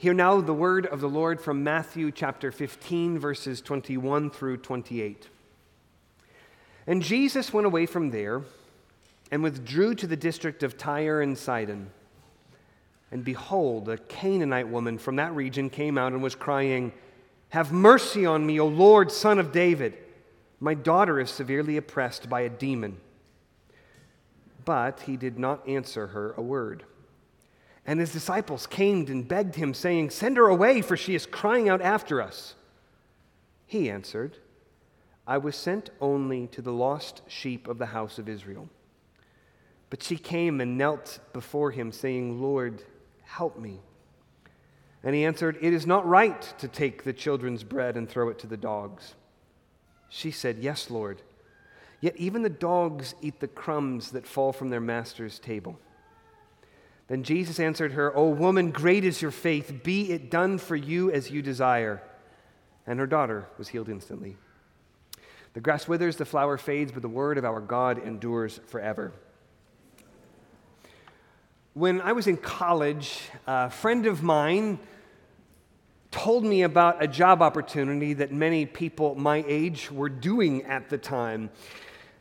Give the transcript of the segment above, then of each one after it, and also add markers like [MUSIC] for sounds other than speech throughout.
Hear now the word of the Lord from Matthew chapter 15, verses 21 through 28. And Jesus went away from there and withdrew to the district of Tyre and Sidon. And behold, a Canaanite woman from that region came out and was crying, Have mercy on me, O Lord, son of David. My daughter is severely oppressed by a demon. But he did not answer her a word. And his disciples came and begged him, saying, Send her away, for she is crying out after us. He answered, I was sent only to the lost sheep of the house of Israel. But she came and knelt before him, saying, Lord, help me. And he answered, It is not right to take the children's bread and throw it to the dogs. She said, Yes, Lord. Yet even the dogs eat the crumbs that fall from their master's table. Then Jesus answered her, O woman, great is your faith. Be it done for you as you desire. And her daughter was healed instantly. The grass withers, the flower fades, but the word of our God endures forever. When I was in college, a friend of mine told me about a job opportunity that many people my age were doing at the time.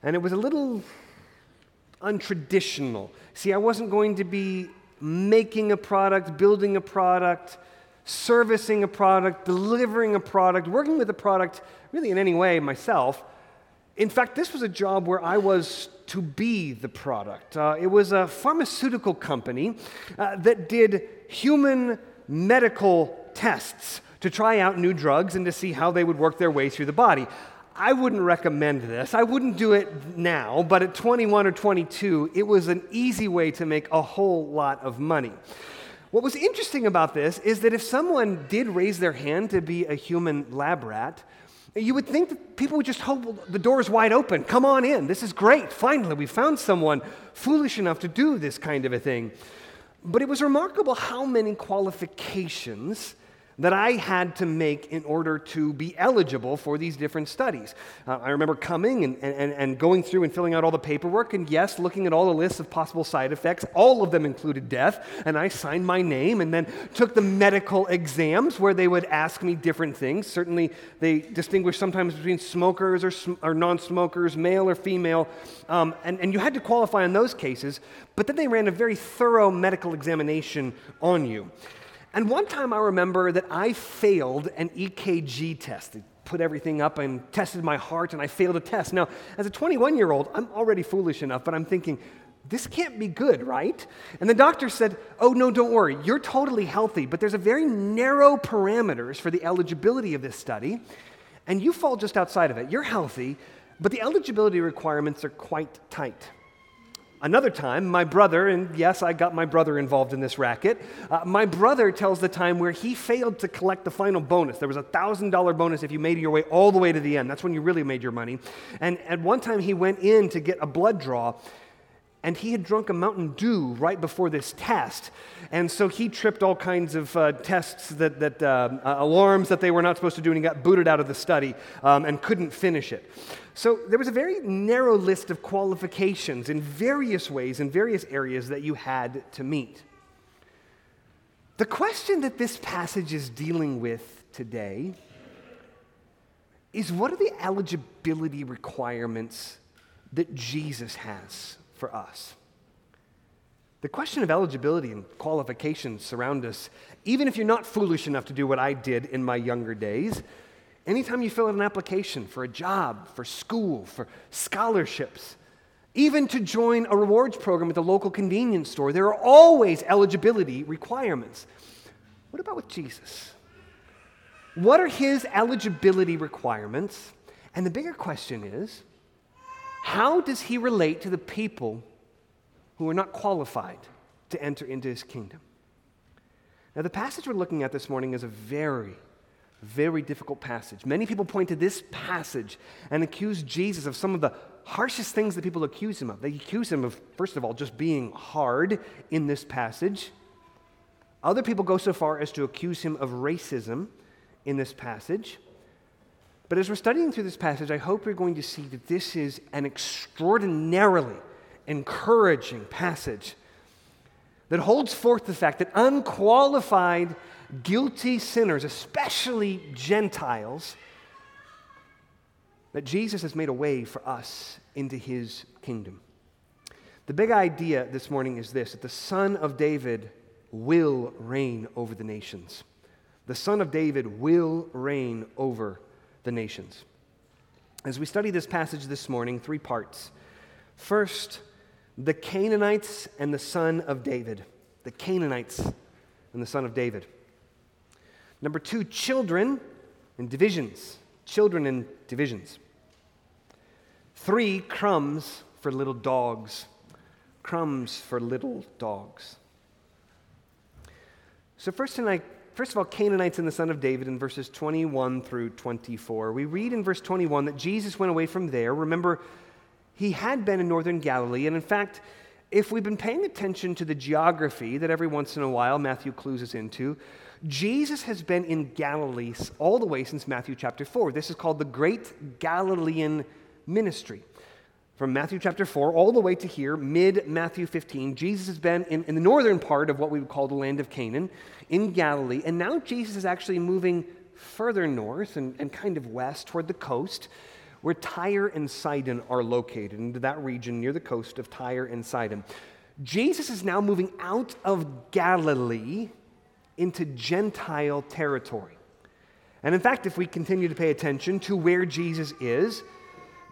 And it was a little untraditional. See, I wasn't going to be making a product, building a product, servicing a product, delivering a product, working with a product really in any way myself. In fact, this was a job where I was to be the product. Uh, it was a pharmaceutical company uh, that did human medical tests to try out new drugs and to see how they would work their way through the body. I wouldn't recommend this. I wouldn't do it now, but at 21 or 22, it was an easy way to make a whole lot of money. What was interesting about this is that if someone did raise their hand to be a human lab rat, you would think that people would just hope the door is wide open. Come on in. This is great. Finally, we found someone foolish enough to do this kind of a thing. But it was remarkable how many qualifications that I had to make in order to be eligible for these different studies. Uh, I remember coming and, and, and going through and filling out all the paperwork, and yes, looking at all the lists of possible side effects. All of them included death, and I signed my name and then took the medical exams where they would ask me different things. Certainly, they distinguish sometimes between smokers or, sm- or non smokers, male or female, um, and, and you had to qualify in those cases, but then they ran a very thorough medical examination on you. And one time I remember that I failed an EKG test. They put everything up and tested my heart, and I failed a test. Now, as a 21 year old, I'm already foolish enough, but I'm thinking, this can't be good, right? And the doctor said, Oh, no, don't worry. You're totally healthy, but there's a very narrow parameters for the eligibility of this study, and you fall just outside of it. You're healthy, but the eligibility requirements are quite tight. Another time, my brother, and yes, I got my brother involved in this racket. Uh, my brother tells the time where he failed to collect the final bonus. There was a $1,000 bonus if you made your way all the way to the end. That's when you really made your money. And at one time, he went in to get a blood draw, and he had drunk a Mountain Dew right before this test. And so he tripped all kinds of uh, tests, that, that uh, uh, alarms that they were not supposed to do, and he got booted out of the study um, and couldn't finish it. So there was a very narrow list of qualifications in various ways, in various areas that you had to meet. The question that this passage is dealing with today is what are the eligibility requirements that Jesus has for us? The question of eligibility and qualifications surround us, even if you're not foolish enough to do what I did in my younger days. Anytime you fill out an application for a job, for school, for scholarships, even to join a rewards program at the local convenience store, there are always eligibility requirements. What about with Jesus? What are his eligibility requirements? And the bigger question is how does he relate to the people who are not qualified to enter into his kingdom. Now, the passage we're looking at this morning is a very, very difficult passage. Many people point to this passage and accuse Jesus of some of the harshest things that people accuse him of. They accuse him of, first of all, just being hard in this passage. Other people go so far as to accuse him of racism in this passage. But as we're studying through this passage, I hope you're going to see that this is an extraordinarily encouraging passage that holds forth the fact that unqualified guilty sinners, especially Gentiles, that Jesus has made a way for us into his kingdom. The big idea this morning is this that the Son of David will reign over the nations. The Son of David will reign over the nations. As we study this passage this morning, three parts. First, the Canaanites and the Son of David. The Canaanites and the Son of David. Number two, children and divisions. Children and divisions. Three, crumbs for little dogs. Crumbs for little dogs. So, first tonight, first of all, Canaanites and the son of David in verses 21 through 24. We read in verse 21 that Jesus went away from there. Remember, he had been in northern Galilee, and in fact, if we've been paying attention to the geography that every once in a while Matthew clues us into, Jesus has been in Galilee all the way since Matthew chapter 4. This is called the Great Galilean Ministry. From Matthew chapter 4 all the way to here, mid Matthew 15, Jesus has been in, in the northern part of what we would call the land of Canaan, in Galilee. And now Jesus is actually moving further north and, and kind of west toward the coast, where Tyre and Sidon are located, into that region near the coast of Tyre and Sidon. Jesus is now moving out of Galilee into Gentile territory. And in fact, if we continue to pay attention to where Jesus is,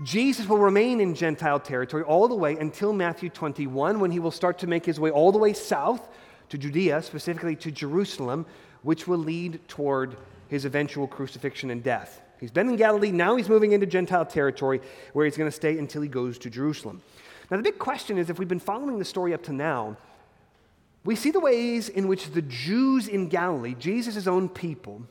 Jesus will remain in Gentile territory all the way until Matthew 21, when he will start to make his way all the way south to Judea, specifically to Jerusalem, which will lead toward his eventual crucifixion and death. He's been in Galilee, now he's moving into Gentile territory where he's going to stay until he goes to Jerusalem. Now, the big question is if we've been following the story up to now, we see the ways in which the Jews in Galilee, Jesus' own people,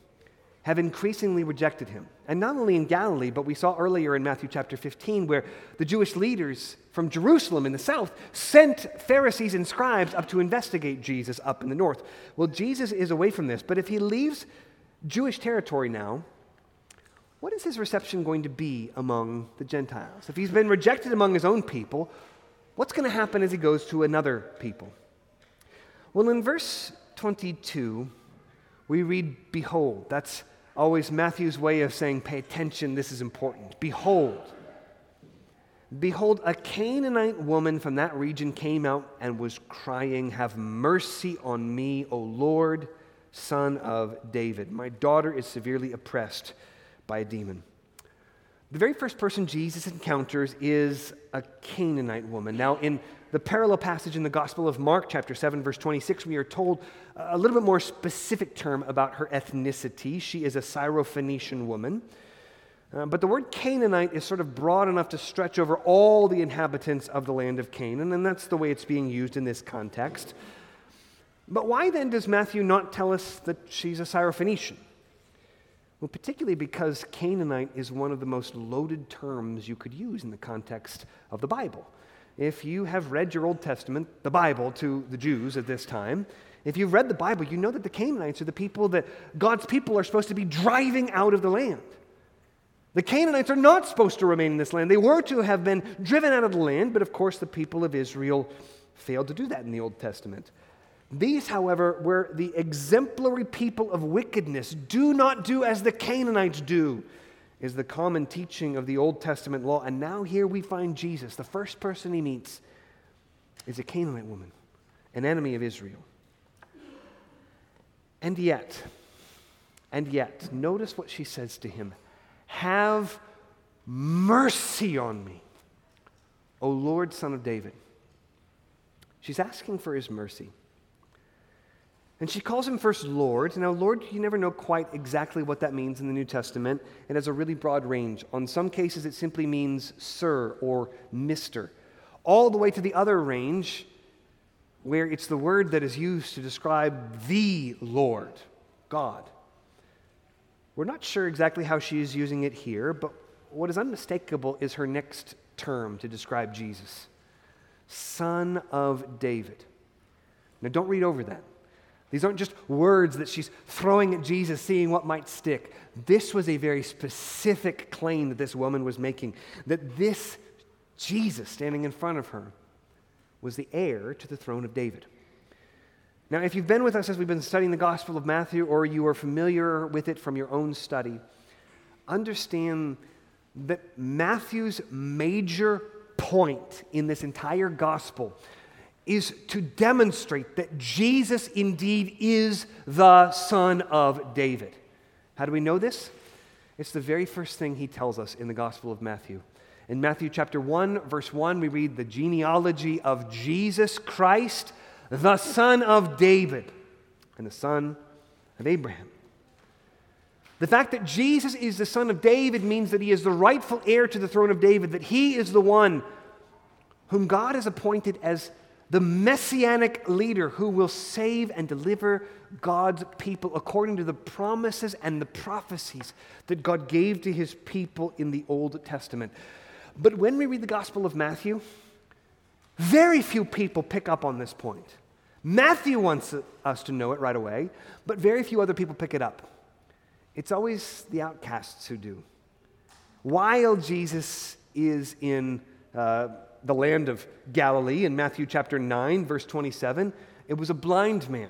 have increasingly rejected him. And not only in Galilee, but we saw earlier in Matthew chapter 15 where the Jewish leaders from Jerusalem in the south sent Pharisees and scribes up to investigate Jesus up in the north. Well, Jesus is away from this, but if he leaves Jewish territory now, what is his reception going to be among the Gentiles? If he's been rejected among his own people, what's going to happen as he goes to another people? Well, in verse 22, we read, Behold. That's always Matthew's way of saying, Pay attention, this is important. Behold. Behold, a Canaanite woman from that region came out and was crying, Have mercy on me, O Lord, son of David. My daughter is severely oppressed by a demon. The very first person Jesus encounters is a Canaanite woman. Now, in the parallel passage in the Gospel of Mark, chapter 7, verse 26, we are told a little bit more specific term about her ethnicity. She is a Syrophoenician woman. Uh, but the word Canaanite is sort of broad enough to stretch over all the inhabitants of the land of Canaan, and that's the way it's being used in this context. But why then does Matthew not tell us that she's a Syrophoenician? Well, particularly because Canaanite is one of the most loaded terms you could use in the context of the Bible. If you have read your Old Testament, the Bible, to the Jews at this time, if you've read the Bible, you know that the Canaanites are the people that God's people are supposed to be driving out of the land. The Canaanites are not supposed to remain in this land. They were to have been driven out of the land, but of course, the people of Israel failed to do that in the Old Testament. These, however, were the exemplary people of wickedness. Do not do as the Canaanites do is the common teaching of the Old Testament law. And now here we find Jesus. The first person he meets is a Canaanite woman, an enemy of Israel. And yet, and yet, notice what she says to him Have mercy on me, O Lord, son of David. She's asking for his mercy. And she calls him first Lord. Now, Lord, you never know quite exactly what that means in the New Testament. It has a really broad range. On some cases, it simply means sir or mister, all the way to the other range where it's the word that is used to describe the Lord, God. We're not sure exactly how she is using it here, but what is unmistakable is her next term to describe Jesus Son of David. Now, don't read over that. These aren't just words that she's throwing at Jesus, seeing what might stick. This was a very specific claim that this woman was making that this Jesus standing in front of her was the heir to the throne of David. Now, if you've been with us as we've been studying the Gospel of Matthew, or you are familiar with it from your own study, understand that Matthew's major point in this entire Gospel is to demonstrate that Jesus indeed is the Son of David. How do we know this? It's the very first thing he tells us in the Gospel of Matthew. In Matthew chapter 1, verse 1, we read the genealogy of Jesus Christ, the son of David and the son of Abraham. The fact that Jesus is the son of David means that he is the rightful heir to the throne of David, that he is the one whom God has appointed as the messianic leader who will save and deliver God's people according to the promises and the prophecies that God gave to his people in the Old Testament. But when we read the Gospel of Matthew, very few people pick up on this point. Matthew wants us to know it right away, but very few other people pick it up. It's always the outcasts who do. While Jesus is in uh, the land of Galilee in Matthew chapter 9, verse 27, it was a blind man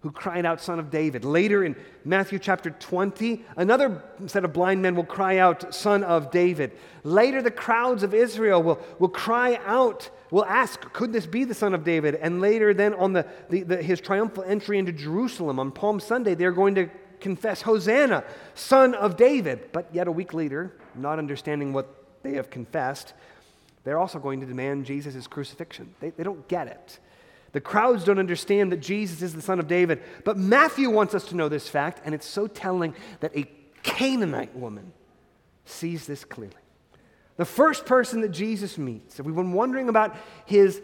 who cried out, Son of David. Later in Matthew chapter 20, another set of blind men will cry out, Son of David. Later, the crowds of Israel will, will cry out, will ask, Could this be the Son of David? And later, then, on the, the, the, his triumphal entry into Jerusalem on Palm Sunday, they're going to confess, Hosanna, Son of David. But yet, a week later, not understanding what they have confessed, they're also going to demand Jesus' crucifixion. They, they don't get it. The crowds don't understand that Jesus is the son of David. But Matthew wants us to know this fact, and it's so telling that a Canaanite woman sees this clearly. The first person that Jesus meets, if we've been wondering about his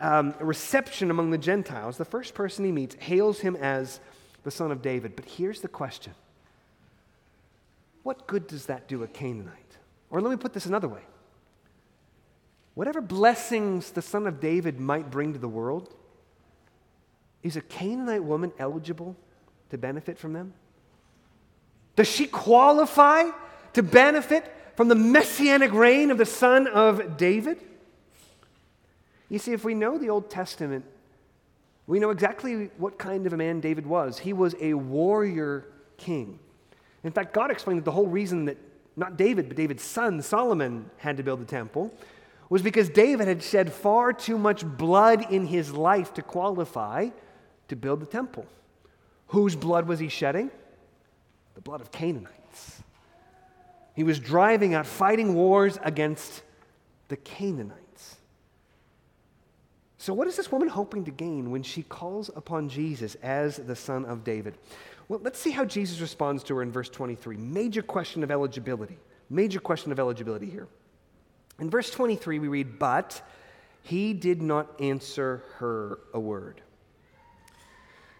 um, reception among the Gentiles, the first person he meets hails him as the son of David. But here's the question What good does that do a Canaanite? Or let me put this another way Whatever blessings the son of David might bring to the world, is a Canaanite woman eligible to benefit from them? Does she qualify to benefit from the messianic reign of the son of David? You see, if we know the Old Testament, we know exactly what kind of a man David was. He was a warrior king. In fact, God explained that the whole reason that not David, but David's son, Solomon, had to build the temple was because David had shed far too much blood in his life to qualify to build the temple. Whose blood was he shedding? The blood of Canaanites. He was driving out, fighting wars against the Canaanites. So, what is this woman hoping to gain when she calls upon Jesus as the son of David? Well, let's see how Jesus responds to her in verse 23. Major question of eligibility. Major question of eligibility here. In verse 23, we read, But he did not answer her a word.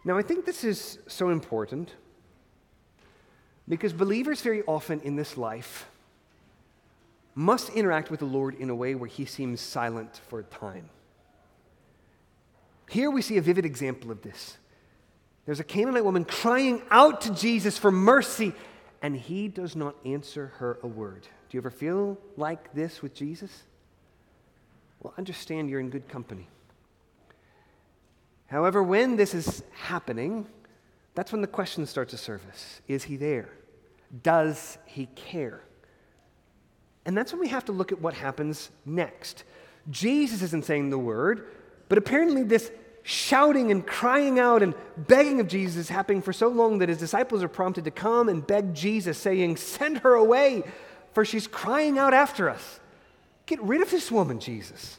Now, I think this is so important because believers very often in this life must interact with the Lord in a way where he seems silent for a time. Here we see a vivid example of this. There's a Canaanite woman crying out to Jesus for mercy, and he does not answer her a word. Do you ever feel like this with Jesus? Well, understand you're in good company. However, when this is happening, that's when the question starts to surface Is he there? Does he care? And that's when we have to look at what happens next. Jesus isn't saying the word, but apparently this shouting and crying out and begging of Jesus is happening for so long that his disciples are prompted to come and beg Jesus, saying, Send her away for she's crying out after us. Get rid of this woman, Jesus.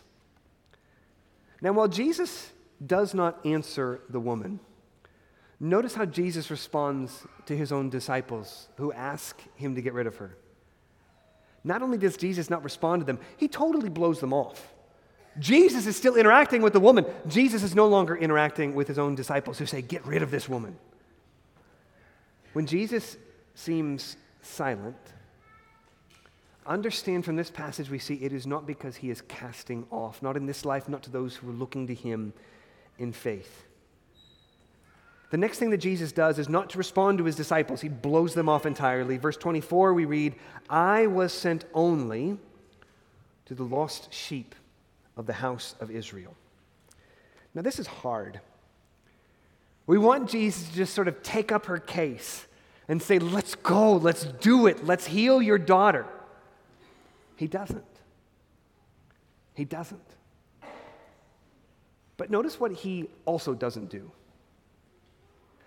Now, while Jesus does not answer the woman, notice how Jesus responds to his own disciples who ask him to get rid of her. Not only does Jesus not respond to them, he totally blows them off. Jesus is still interacting with the woman. Jesus is no longer interacting with his own disciples who say, Get rid of this woman. When Jesus seems silent, understand from this passage we see it is not because he is casting off, not in this life, not to those who are looking to him in faith. The next thing that Jesus does is not to respond to his disciples, he blows them off entirely. Verse 24, we read, I was sent only to the lost sheep of the house of Israel. Now, this is hard We want Jesus to just sort of take up her case and say, Let's go, let's do it, let's heal your daughter. He doesn't. He doesn't. But notice what he also doesn't do.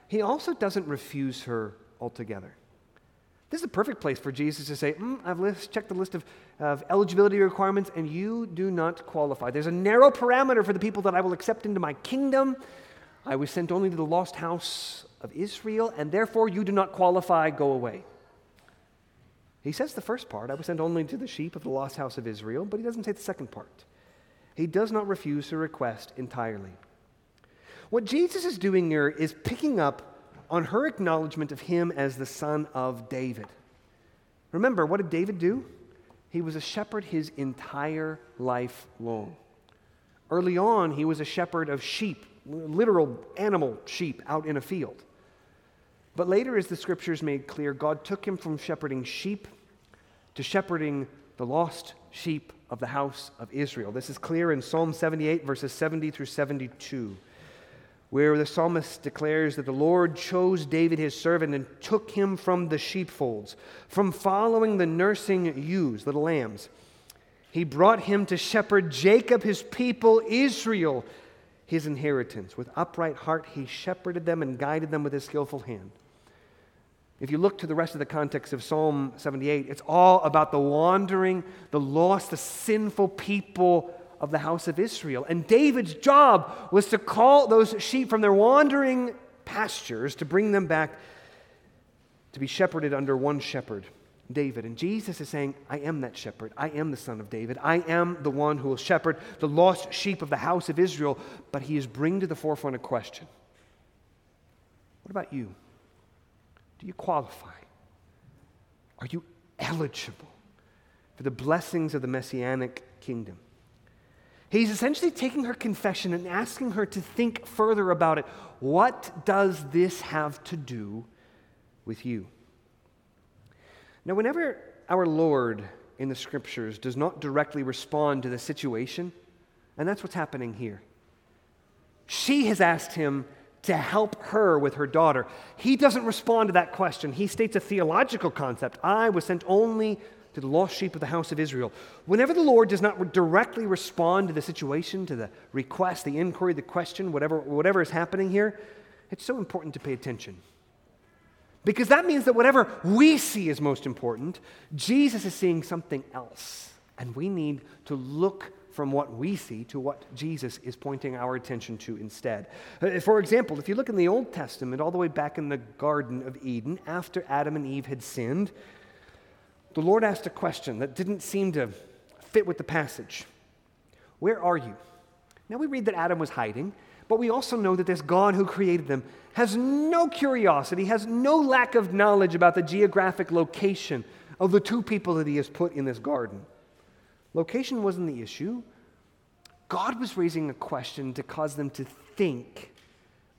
He also doesn't refuse her altogether. This is a perfect place for Jesus to say, mm, I've list, checked the list of, of eligibility requirements, and you do not qualify. There's a narrow parameter for the people that I will accept into my kingdom. I was sent only to the lost house of Israel, and therefore you do not qualify. Go away. He says the first part, I was sent only to the sheep of the lost house of Israel, but he doesn't say the second part. He does not refuse her request entirely. What Jesus is doing here is picking up on her acknowledgement of him as the son of David. Remember, what did David do? He was a shepherd his entire life long. Early on, he was a shepherd of sheep, literal animal sheep out in a field. But later, as the scriptures made clear, God took him from shepherding sheep to shepherding the lost sheep of the house of Israel. This is clear in Psalm 78, verses 70 through 72 where the psalmist declares that the Lord chose David his servant and took him from the sheepfolds, from following the nursing ewes, little lambs. He brought him to shepherd Jacob, his people, Israel, his inheritance. With upright heart, he shepherded them and guided them with his skillful hand. If you look to the rest of the context of Psalm 78, it's all about the wandering, the lost, the sinful people of the house of Israel. And David's job was to call those sheep from their wandering pastures to bring them back to be shepherded under one shepherd, David. And Jesus is saying, I am that shepherd. I am the son of David. I am the one who will shepherd the lost sheep of the house of Israel. But he is bringing to the forefront a question What about you? Do you qualify? Are you eligible for the blessings of the messianic kingdom? He's essentially taking her confession and asking her to think further about it. What does this have to do with you? Now, whenever our Lord in the scriptures does not directly respond to the situation, and that's what's happening here, she has asked him to help her with her daughter. He doesn't respond to that question. He states a theological concept I was sent only to the lost sheep of the house of Israel. Whenever the Lord does not directly respond to the situation, to the request, the inquiry, the question, whatever, whatever is happening here, it's so important to pay attention. Because that means that whatever we see is most important, Jesus is seeing something else. And we need to look from what we see to what Jesus is pointing our attention to instead. Uh, for example, if you look in the Old Testament, all the way back in the Garden of Eden, after Adam and Eve had sinned, the Lord asked a question that didn't seem to fit with the passage Where are you? Now we read that Adam was hiding, but we also know that this God who created them has no curiosity, has no lack of knowledge about the geographic location of the two people that he has put in this garden. Location wasn't the issue. God was raising a question to cause them to think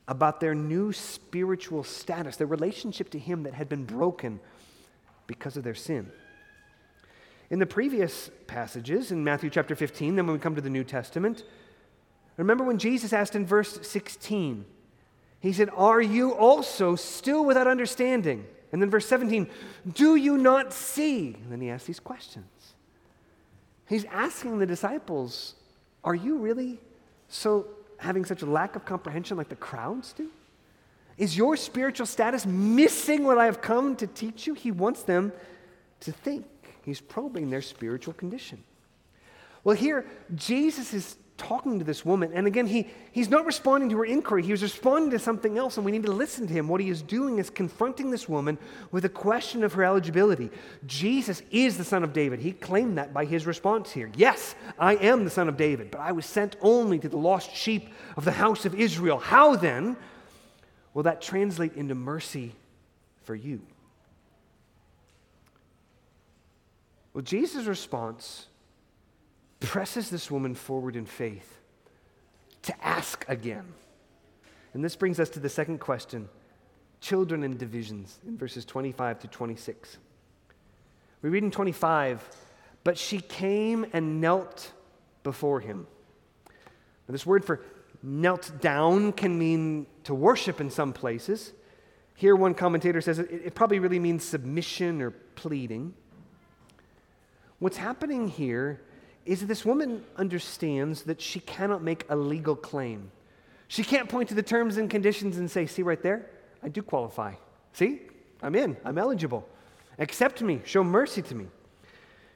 about their new spiritual status, their relationship to Him that had been broken because of their sin. In the previous passages, in Matthew chapter 15, then when we come to the New Testament, remember when Jesus asked in verse 16, he said, Are you also still without understanding? And then verse 17, Do you not see? And then he asks these questions. He's asking the disciples, Are you really so having such a lack of comprehension like the crowds do? Is your spiritual status missing what I have come to teach you? He wants them to think. He's probing their spiritual condition. Well, here, Jesus is talking to this woman, and again, he, he's not responding to her inquiry. He was responding to something else, and we need to listen to him. What he is doing is confronting this woman with a question of her eligibility. Jesus is the Son of David. He claimed that by his response here. Yes, I am the Son of David, but I was sent only to the lost sheep of the house of Israel. How then will that translate into mercy for you? Well, Jesus' response presses this woman forward in faith to ask again. And this brings us to the second question children and divisions in verses 25 to 26. We read in 25, but she came and knelt before him. Now, this word for knelt down can mean to worship in some places. Here, one commentator says it, it probably really means submission or pleading. What's happening here is this woman understands that she cannot make a legal claim. She can't point to the terms and conditions and say, See right there, I do qualify. See, I'm in, I'm eligible. Accept me, show mercy to me.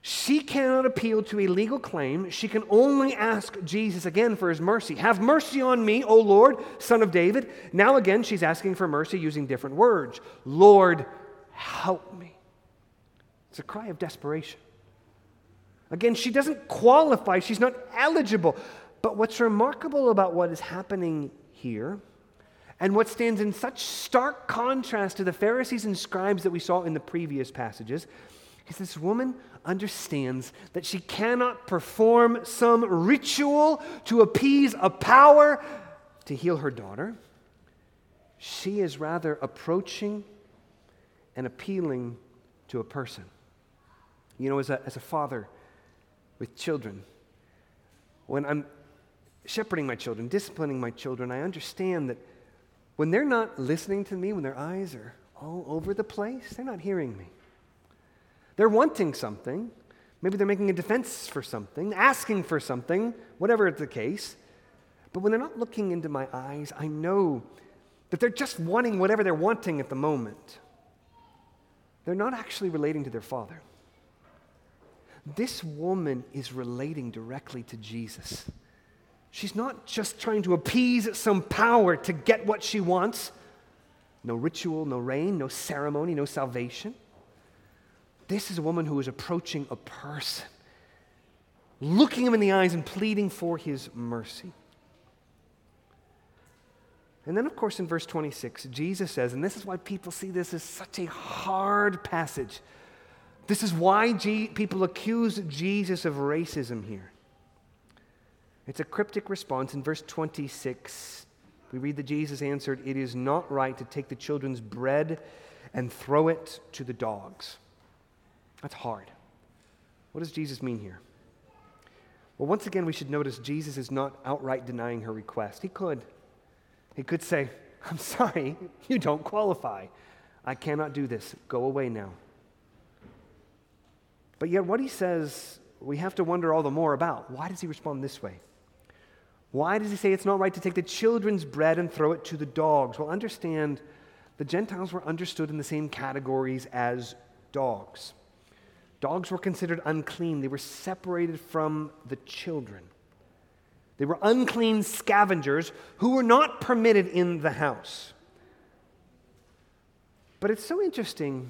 She cannot appeal to a legal claim. She can only ask Jesus again for his mercy. Have mercy on me, O Lord, son of David. Now again, she's asking for mercy using different words Lord, help me. It's a cry of desperation. Again, she doesn't qualify, she's not eligible. But what's remarkable about what is happening here, and what stands in such stark contrast to the Pharisees and scribes that we saw in the previous passages, is this woman understands that she cannot perform some ritual to appease a power to heal her daughter. She is rather approaching and appealing to a person. You know, as a, as a father with children, when I'm shepherding my children, disciplining my children, I understand that when they're not listening to me, when their eyes are all over the place, they're not hearing me. They're wanting something. Maybe they're making a defense for something, asking for something, whatever the case. But when they're not looking into my eyes, I know that they're just wanting whatever they're wanting at the moment. They're not actually relating to their father. This woman is relating directly to Jesus. She's not just trying to appease some power to get what she wants. No ritual, no rain, no ceremony, no salvation. This is a woman who is approaching a person, looking him in the eyes and pleading for his mercy. And then, of course, in verse 26, Jesus says, and this is why people see this as such a hard passage. This is why G- people accuse Jesus of racism here. It's a cryptic response. In verse 26, we read that Jesus answered, It is not right to take the children's bread and throw it to the dogs. That's hard. What does Jesus mean here? Well, once again, we should notice Jesus is not outright denying her request. He could. He could say, I'm [LAUGHS] sorry, you don't qualify. I cannot do this. Go away now. But yet, what he says, we have to wonder all the more about. Why does he respond this way? Why does he say it's not right to take the children's bread and throw it to the dogs? Well, understand the Gentiles were understood in the same categories as dogs. Dogs were considered unclean, they were separated from the children. They were unclean scavengers who were not permitted in the house. But it's so interesting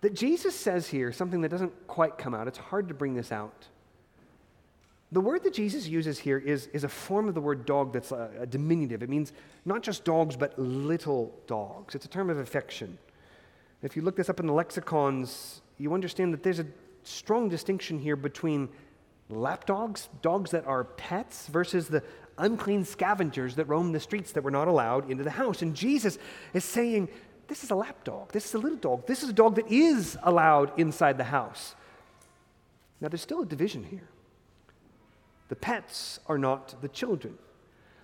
that Jesus says here something that doesn't quite come out. It's hard to bring this out. The word that Jesus uses here is, is a form of the word dog that's a, a diminutive. It means not just dogs, but little dogs. It's a term of affection. If you look this up in the lexicons, you understand that there's a strong distinction here between lapdogs, dogs dogs that are pets, versus the unclean scavengers that roam the streets that were not allowed into the house. And Jesus is saying, This is a lap dog. This is a little dog. This is a dog that is allowed inside the house. Now, there's still a division here. The pets are not the children.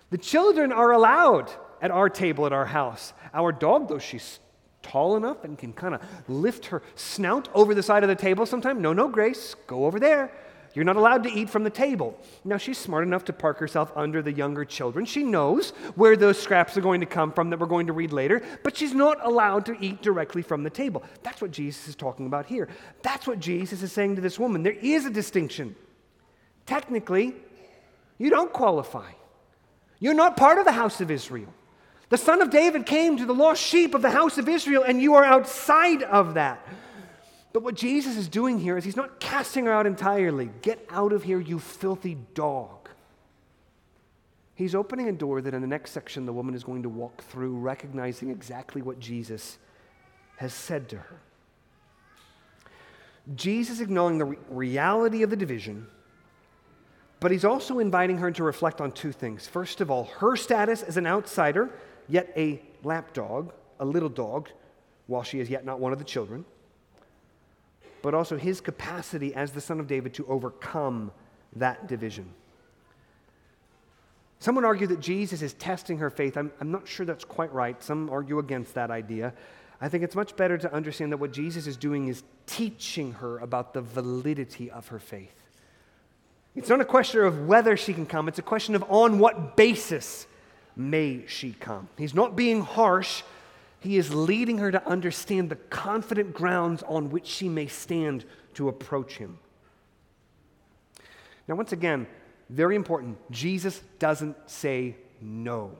The children are allowed at our table at our house. Our dog, though she's tall enough and can kind of lift her snout over the side of the table sometimes, no, no, Grace, go over there. You're not allowed to eat from the table. Now, she's smart enough to park herself under the younger children. She knows where those scraps are going to come from that we're going to read later, but she's not allowed to eat directly from the table. That's what Jesus is talking about here. That's what Jesus is saying to this woman. There is a distinction. Technically, you don't qualify. You're not part of the house of Israel. The son of David came to the lost sheep of the house of Israel, and you are outside of that. But what Jesus is doing here is he's not casting her out entirely. Get out of here, you filthy dog. He's opening a door that in the next section the woman is going to walk through, recognizing exactly what Jesus has said to her. Jesus acknowledging the re- reality of the division but he's also inviting her to reflect on two things. First of all, her status as an outsider, yet a lapdog, a little dog, while she is yet not one of the children, but also his capacity as the son of David to overcome that division. Someone would argue that Jesus is testing her faith. I'm, I'm not sure that's quite right. Some argue against that idea. I think it's much better to understand that what Jesus is doing is teaching her about the validity of her faith. It's not a question of whether she can come, it's a question of on what basis may she come. He's not being harsh, he is leading her to understand the confident grounds on which she may stand to approach him. Now, once again, very important, Jesus doesn't say no.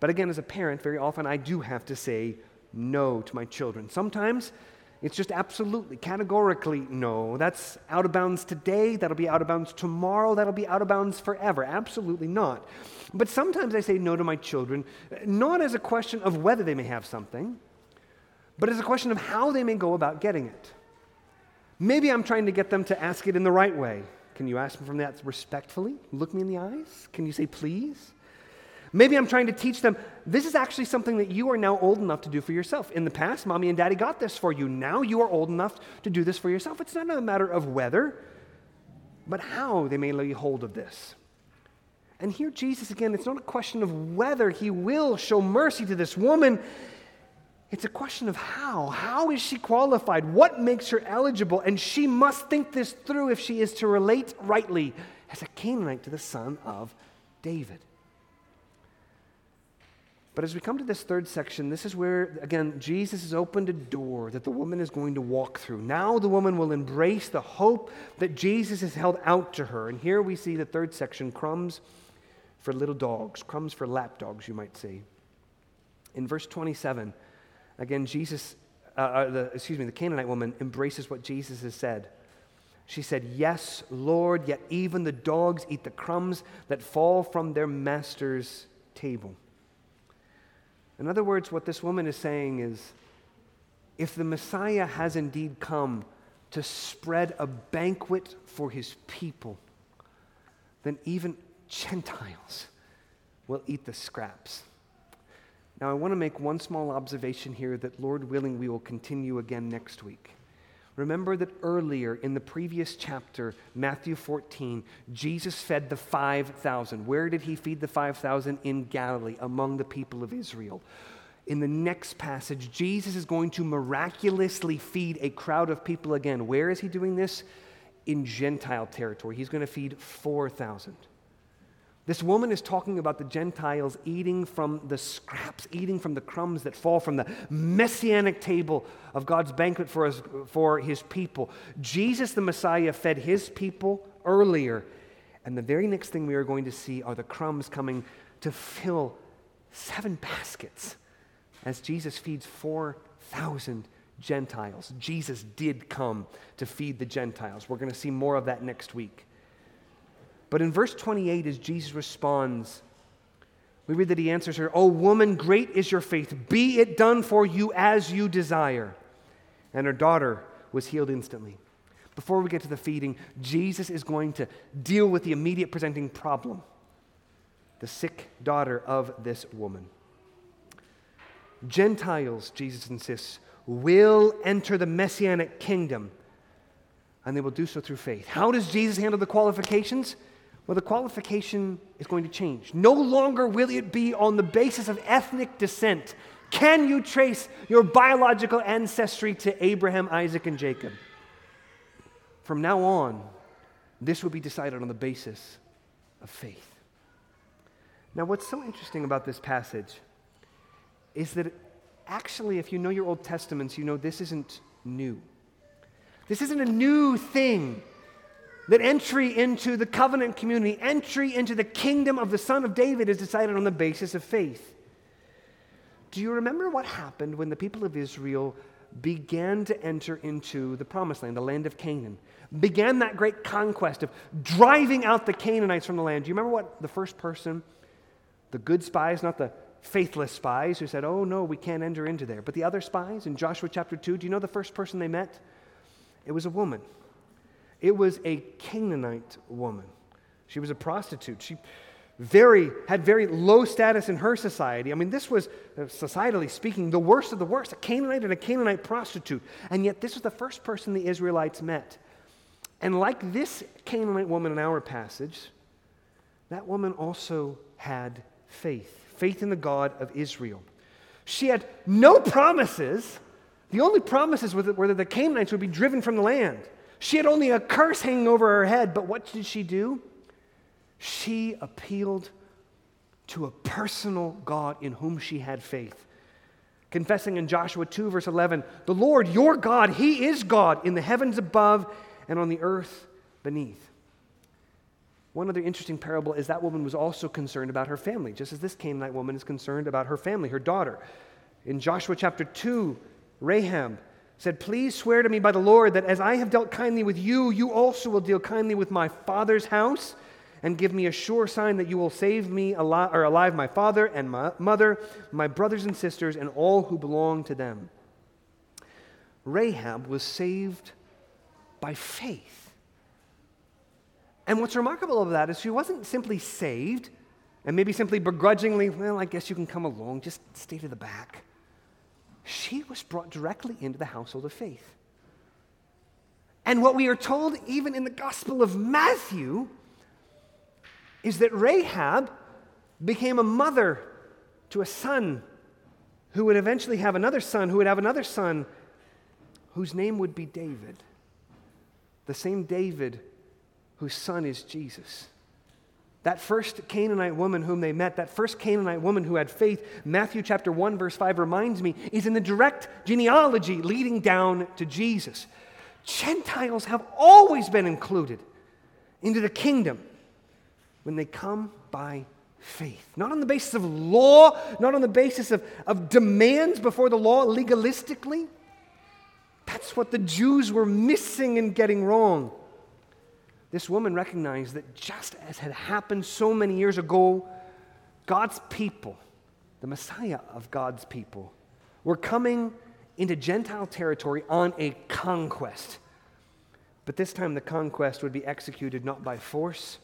But again, as a parent, very often I do have to say no to my children. Sometimes it's just absolutely, categorically no. That's out of bounds today. That'll be out of bounds tomorrow. That'll be out of bounds forever. Absolutely not. But sometimes I say no to my children, not as a question of whether they may have something, but as a question of how they may go about getting it. Maybe I'm trying to get them to ask it in the right way. Can you ask them from that respectfully? Look me in the eyes? Can you say please? Maybe I'm trying to teach them this is actually something that you are now old enough to do for yourself. In the past, mommy and daddy got this for you. Now you are old enough to do this for yourself. It's not a matter of whether, but how they may lay hold of this. And here, Jesus, again, it's not a question of whether he will show mercy to this woman. It's a question of how. How is she qualified? What makes her eligible? And she must think this through if she is to relate rightly as a Canaanite to the son of David. But as we come to this third section, this is where, again, Jesus has opened a door that the woman is going to walk through. Now the woman will embrace the hope that Jesus has held out to her. And here we see the third section crumbs for little dogs, crumbs for lap dogs, you might say. In verse 27, again, Jesus, uh, uh, the, excuse me, the Canaanite woman embraces what Jesus has said. She said, Yes, Lord, yet even the dogs eat the crumbs that fall from their master's table. In other words, what this woman is saying is if the Messiah has indeed come to spread a banquet for his people, then even Gentiles will eat the scraps. Now, I want to make one small observation here that, Lord willing, we will continue again next week. Remember that earlier in the previous chapter, Matthew 14, Jesus fed the 5,000. Where did he feed the 5,000? In Galilee, among the people of Israel. In the next passage, Jesus is going to miraculously feed a crowd of people again. Where is he doing this? In Gentile territory. He's going to feed 4,000. This woman is talking about the Gentiles eating from the scraps, eating from the crumbs that fall from the messianic table of God's banquet for, us, for his people. Jesus, the Messiah, fed his people earlier. And the very next thing we are going to see are the crumbs coming to fill seven baskets as Jesus feeds 4,000 Gentiles. Jesus did come to feed the Gentiles. We're going to see more of that next week. But in verse 28, as Jesus responds, we read that he answers her, Oh, woman, great is your faith. Be it done for you as you desire. And her daughter was healed instantly. Before we get to the feeding, Jesus is going to deal with the immediate presenting problem the sick daughter of this woman. Gentiles, Jesus insists, will enter the messianic kingdom, and they will do so through faith. How does Jesus handle the qualifications? Well, the qualification is going to change. No longer will it be on the basis of ethnic descent. Can you trace your biological ancestry to Abraham, Isaac, and Jacob? From now on, this will be decided on the basis of faith. Now, what's so interesting about this passage is that actually, if you know your Old Testaments, you know this isn't new. This isn't a new thing that entry into the covenant community, entry into the kingdom of the Son of David is decided on the basis of faith. Do you remember what happened when the people of Israel began to enter into the promised land, the land of Canaan? Began that great conquest of driving out the Canaanites from the land. Do you remember what the first person, the good spies, not the faithless spies who said, Oh, no, we can't enter into there, but the other spies in Joshua chapter 2, do you know the first person they met? It was a woman. It was a Canaanite woman. She was a prostitute. She very had very low status in her society. I mean, this was uh, societally speaking the worst of the worst, a Canaanite and a Canaanite prostitute. And yet this was the first person the Israelites met. And like this Canaanite woman in our passage, that woman also had faith faith in the God of Israel. She had no promises. The only promises were that the Canaanites would be driven from the land. She had only a curse hanging over her head, but what did she do? She appealed to a personal God in whom she had faith. Confessing in Joshua 2, verse 11, the Lord, your God, He is God in the heavens above and on the earth beneath. One other interesting parable is that woman was also concerned about her family, just as this Canaanite woman is concerned about her family, her daughter. In Joshua chapter 2, Rahab said, Please swear to me by the Lord that as I have dealt kindly with you, you also will deal kindly with my father's house, and give me a sure sign that you will save me alive, or alive my father and my mother, my brothers and sisters, and all who belong to them. Rahab was saved by faith. And what's remarkable of that is she wasn't simply saved and maybe simply begrudgingly, well, I guess you can come along, just stay to the back. She was brought directly into the household of faith. And what we are told, even in the Gospel of Matthew, is that Rahab became a mother to a son who would eventually have another son, who would have another son, whose name would be David. The same David whose son is Jesus. That first Canaanite woman whom they met, that first Canaanite woman who had faith, Matthew chapter 1, verse 5 reminds me, is in the direct genealogy leading down to Jesus. Gentiles have always been included into the kingdom when they come by faith. Not on the basis of law, not on the basis of, of demands before the law legalistically. That's what the Jews were missing and getting wrong this woman recognized that just as had happened so many years ago, God's people, the Messiah of God's people, were coming into Gentile territory on a conquest. But this time the conquest would be executed not by force,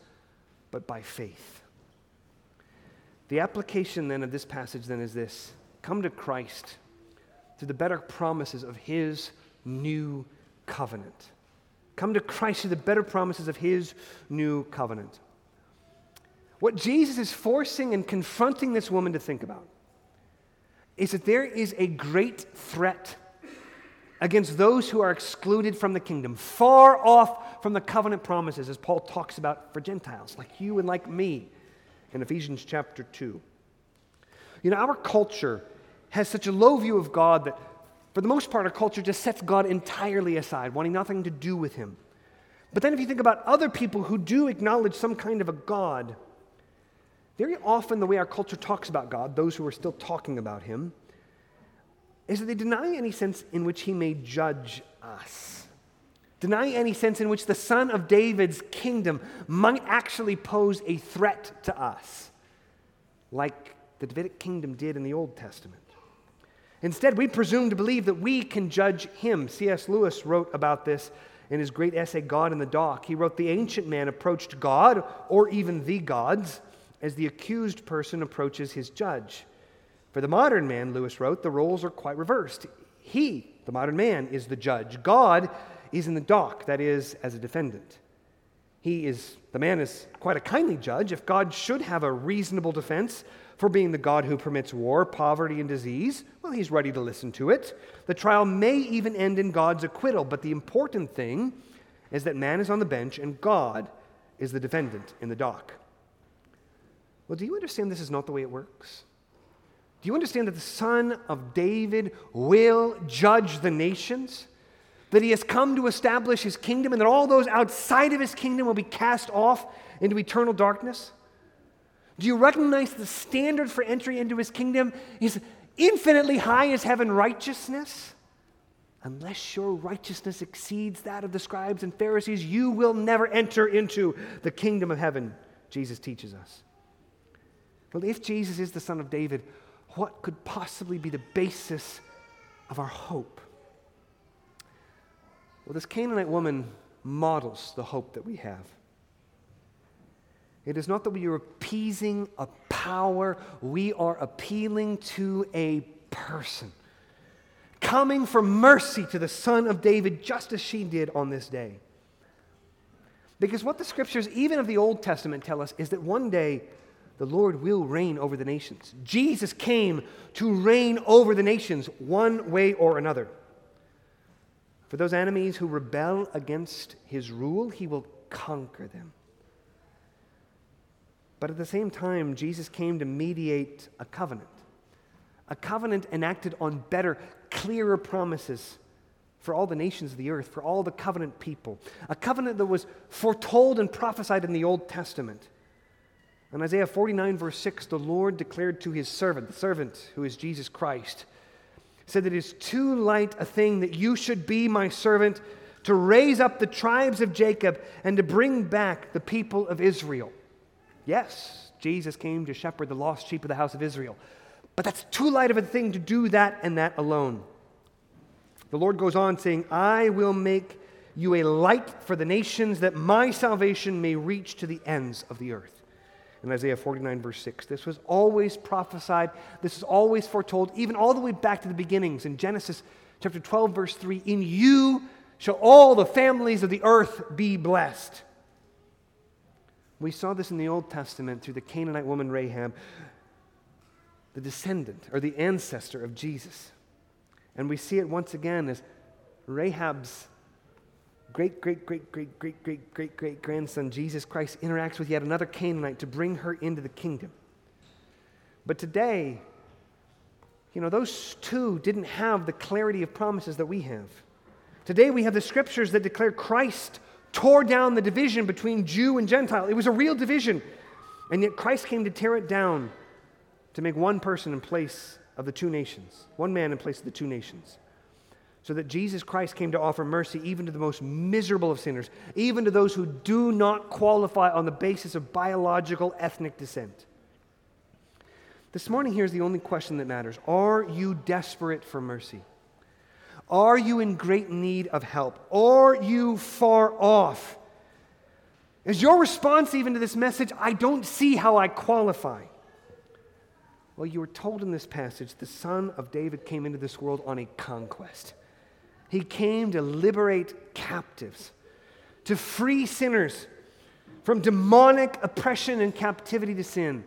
but by faith. The application then of this passage then is this come to Christ through the better promises of his new covenant. Come to Christ through the better promises of his new covenant. What Jesus is forcing and confronting this woman to think about is that there is a great threat against those who are excluded from the kingdom, far off from the covenant promises, as Paul talks about for Gentiles, like you and like me in Ephesians chapter 2. You know, our culture has such a low view of God that for the most part, our culture just sets God entirely aside, wanting nothing to do with him. But then, if you think about other people who do acknowledge some kind of a God, very often the way our culture talks about God, those who are still talking about him, is that they deny any sense in which he may judge us. Deny any sense in which the son of David's kingdom might actually pose a threat to us, like the Davidic kingdom did in the Old Testament. Instead, we presume to believe that we can judge him. C.S. Lewis wrote about this in his great essay, God in the Dock. He wrote, The ancient man approached God, or even the gods, as the accused person approaches his judge. For the modern man, Lewis wrote, the roles are quite reversed. He, the modern man, is the judge. God is in the dock, that is, as a defendant. He is, the man is quite a kindly judge. If God should have a reasonable defense, for being the God who permits war, poverty, and disease, well, he's ready to listen to it. The trial may even end in God's acquittal, but the important thing is that man is on the bench and God is the defendant in the dock. Well, do you understand this is not the way it works? Do you understand that the Son of David will judge the nations? That he has come to establish his kingdom and that all those outside of his kingdom will be cast off into eternal darkness? Do you recognize the standard for entry into his kingdom is infinitely high as heaven righteousness? Unless your righteousness exceeds that of the scribes and Pharisees, you will never enter into the kingdom of heaven, Jesus teaches us. Well, if Jesus is the Son of David, what could possibly be the basis of our hope? Well, this Canaanite woman models the hope that we have. It is not that we are appeasing a power, we are appealing to a person. Coming for mercy to the Son of David, just as she did on this day. Because what the scriptures, even of the Old Testament, tell us is that one day the Lord will reign over the nations. Jesus came to reign over the nations one way or another. For those enemies who rebel against his rule, he will conquer them. But at the same time, Jesus came to mediate a covenant, a covenant enacted on better, clearer promises for all the nations of the earth, for all the covenant people, a covenant that was foretold and prophesied in the Old Testament. In Isaiah 49, verse 6, the Lord declared to his servant, the servant who is Jesus Christ, said it is too light a thing that you should be my servant to raise up the tribes of Jacob and to bring back the people of Israel. Yes, Jesus came to shepherd the lost sheep of the house of Israel. But that's too light of a thing to do that and that alone. The Lord goes on saying, I will make you a light for the nations that my salvation may reach to the ends of the earth. In Isaiah 49, verse 6. This was always prophesied. This is always foretold, even all the way back to the beginnings. In Genesis chapter 12, verse 3 In you shall all the families of the earth be blessed. We saw this in the Old Testament through the Canaanite woman Rahab, the descendant or the ancestor of Jesus. And we see it once again as Rahab's great, great, great, great, great, great, great, great grandson, Jesus Christ, interacts with yet another Canaanite to bring her into the kingdom. But today, you know, those two didn't have the clarity of promises that we have. Today, we have the scriptures that declare Christ tore down the division between Jew and Gentile. It was a real division. And yet Christ came to tear it down to make one person in place of the two nations, one man in place of the two nations. So that Jesus Christ came to offer mercy even to the most miserable of sinners, even to those who do not qualify on the basis of biological ethnic descent. This morning, here's the only question that matters Are you desperate for mercy? Are you in great need of help? Are you far off? Is your response even to this message, I don't see how I qualify? Well, you were told in this passage the Son of David came into this world on a conquest. He came to liberate captives, to free sinners from demonic oppression and captivity to sin.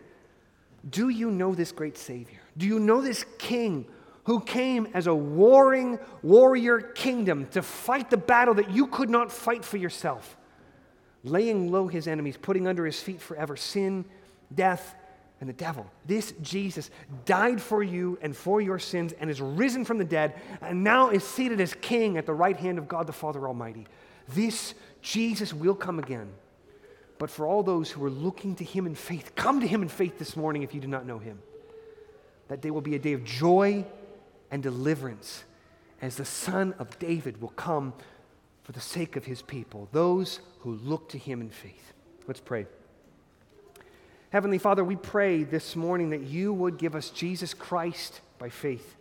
Do you know this great Savior? Do you know this King who came as a warring warrior kingdom to fight the battle that you could not fight for yourself, laying low his enemies, putting under his feet forever sin, death, and the devil. This Jesus died for you and for your sins and is risen from the dead and now is seated as king at the right hand of God the Father Almighty. This Jesus will come again. But for all those who are looking to him in faith, come to him in faith this morning if you do not know him. That day will be a day of joy and deliverance as the Son of David will come for the sake of his people, those who look to him in faith. Let's pray. Heavenly Father, we pray this morning that you would give us Jesus Christ by faith,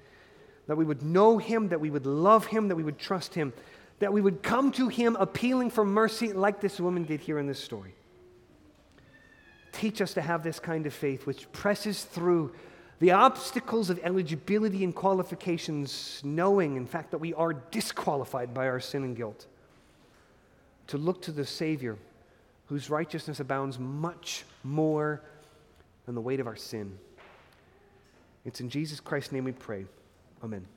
that we would know him, that we would love him, that we would trust him, that we would come to him appealing for mercy like this woman did here in this story. Teach us to have this kind of faith which presses through the obstacles of eligibility and qualifications, knowing, in fact, that we are disqualified by our sin and guilt, to look to the Savior whose righteousness abounds much more than the weight of our sin. It's in Jesus Christ's name we pray. Amen.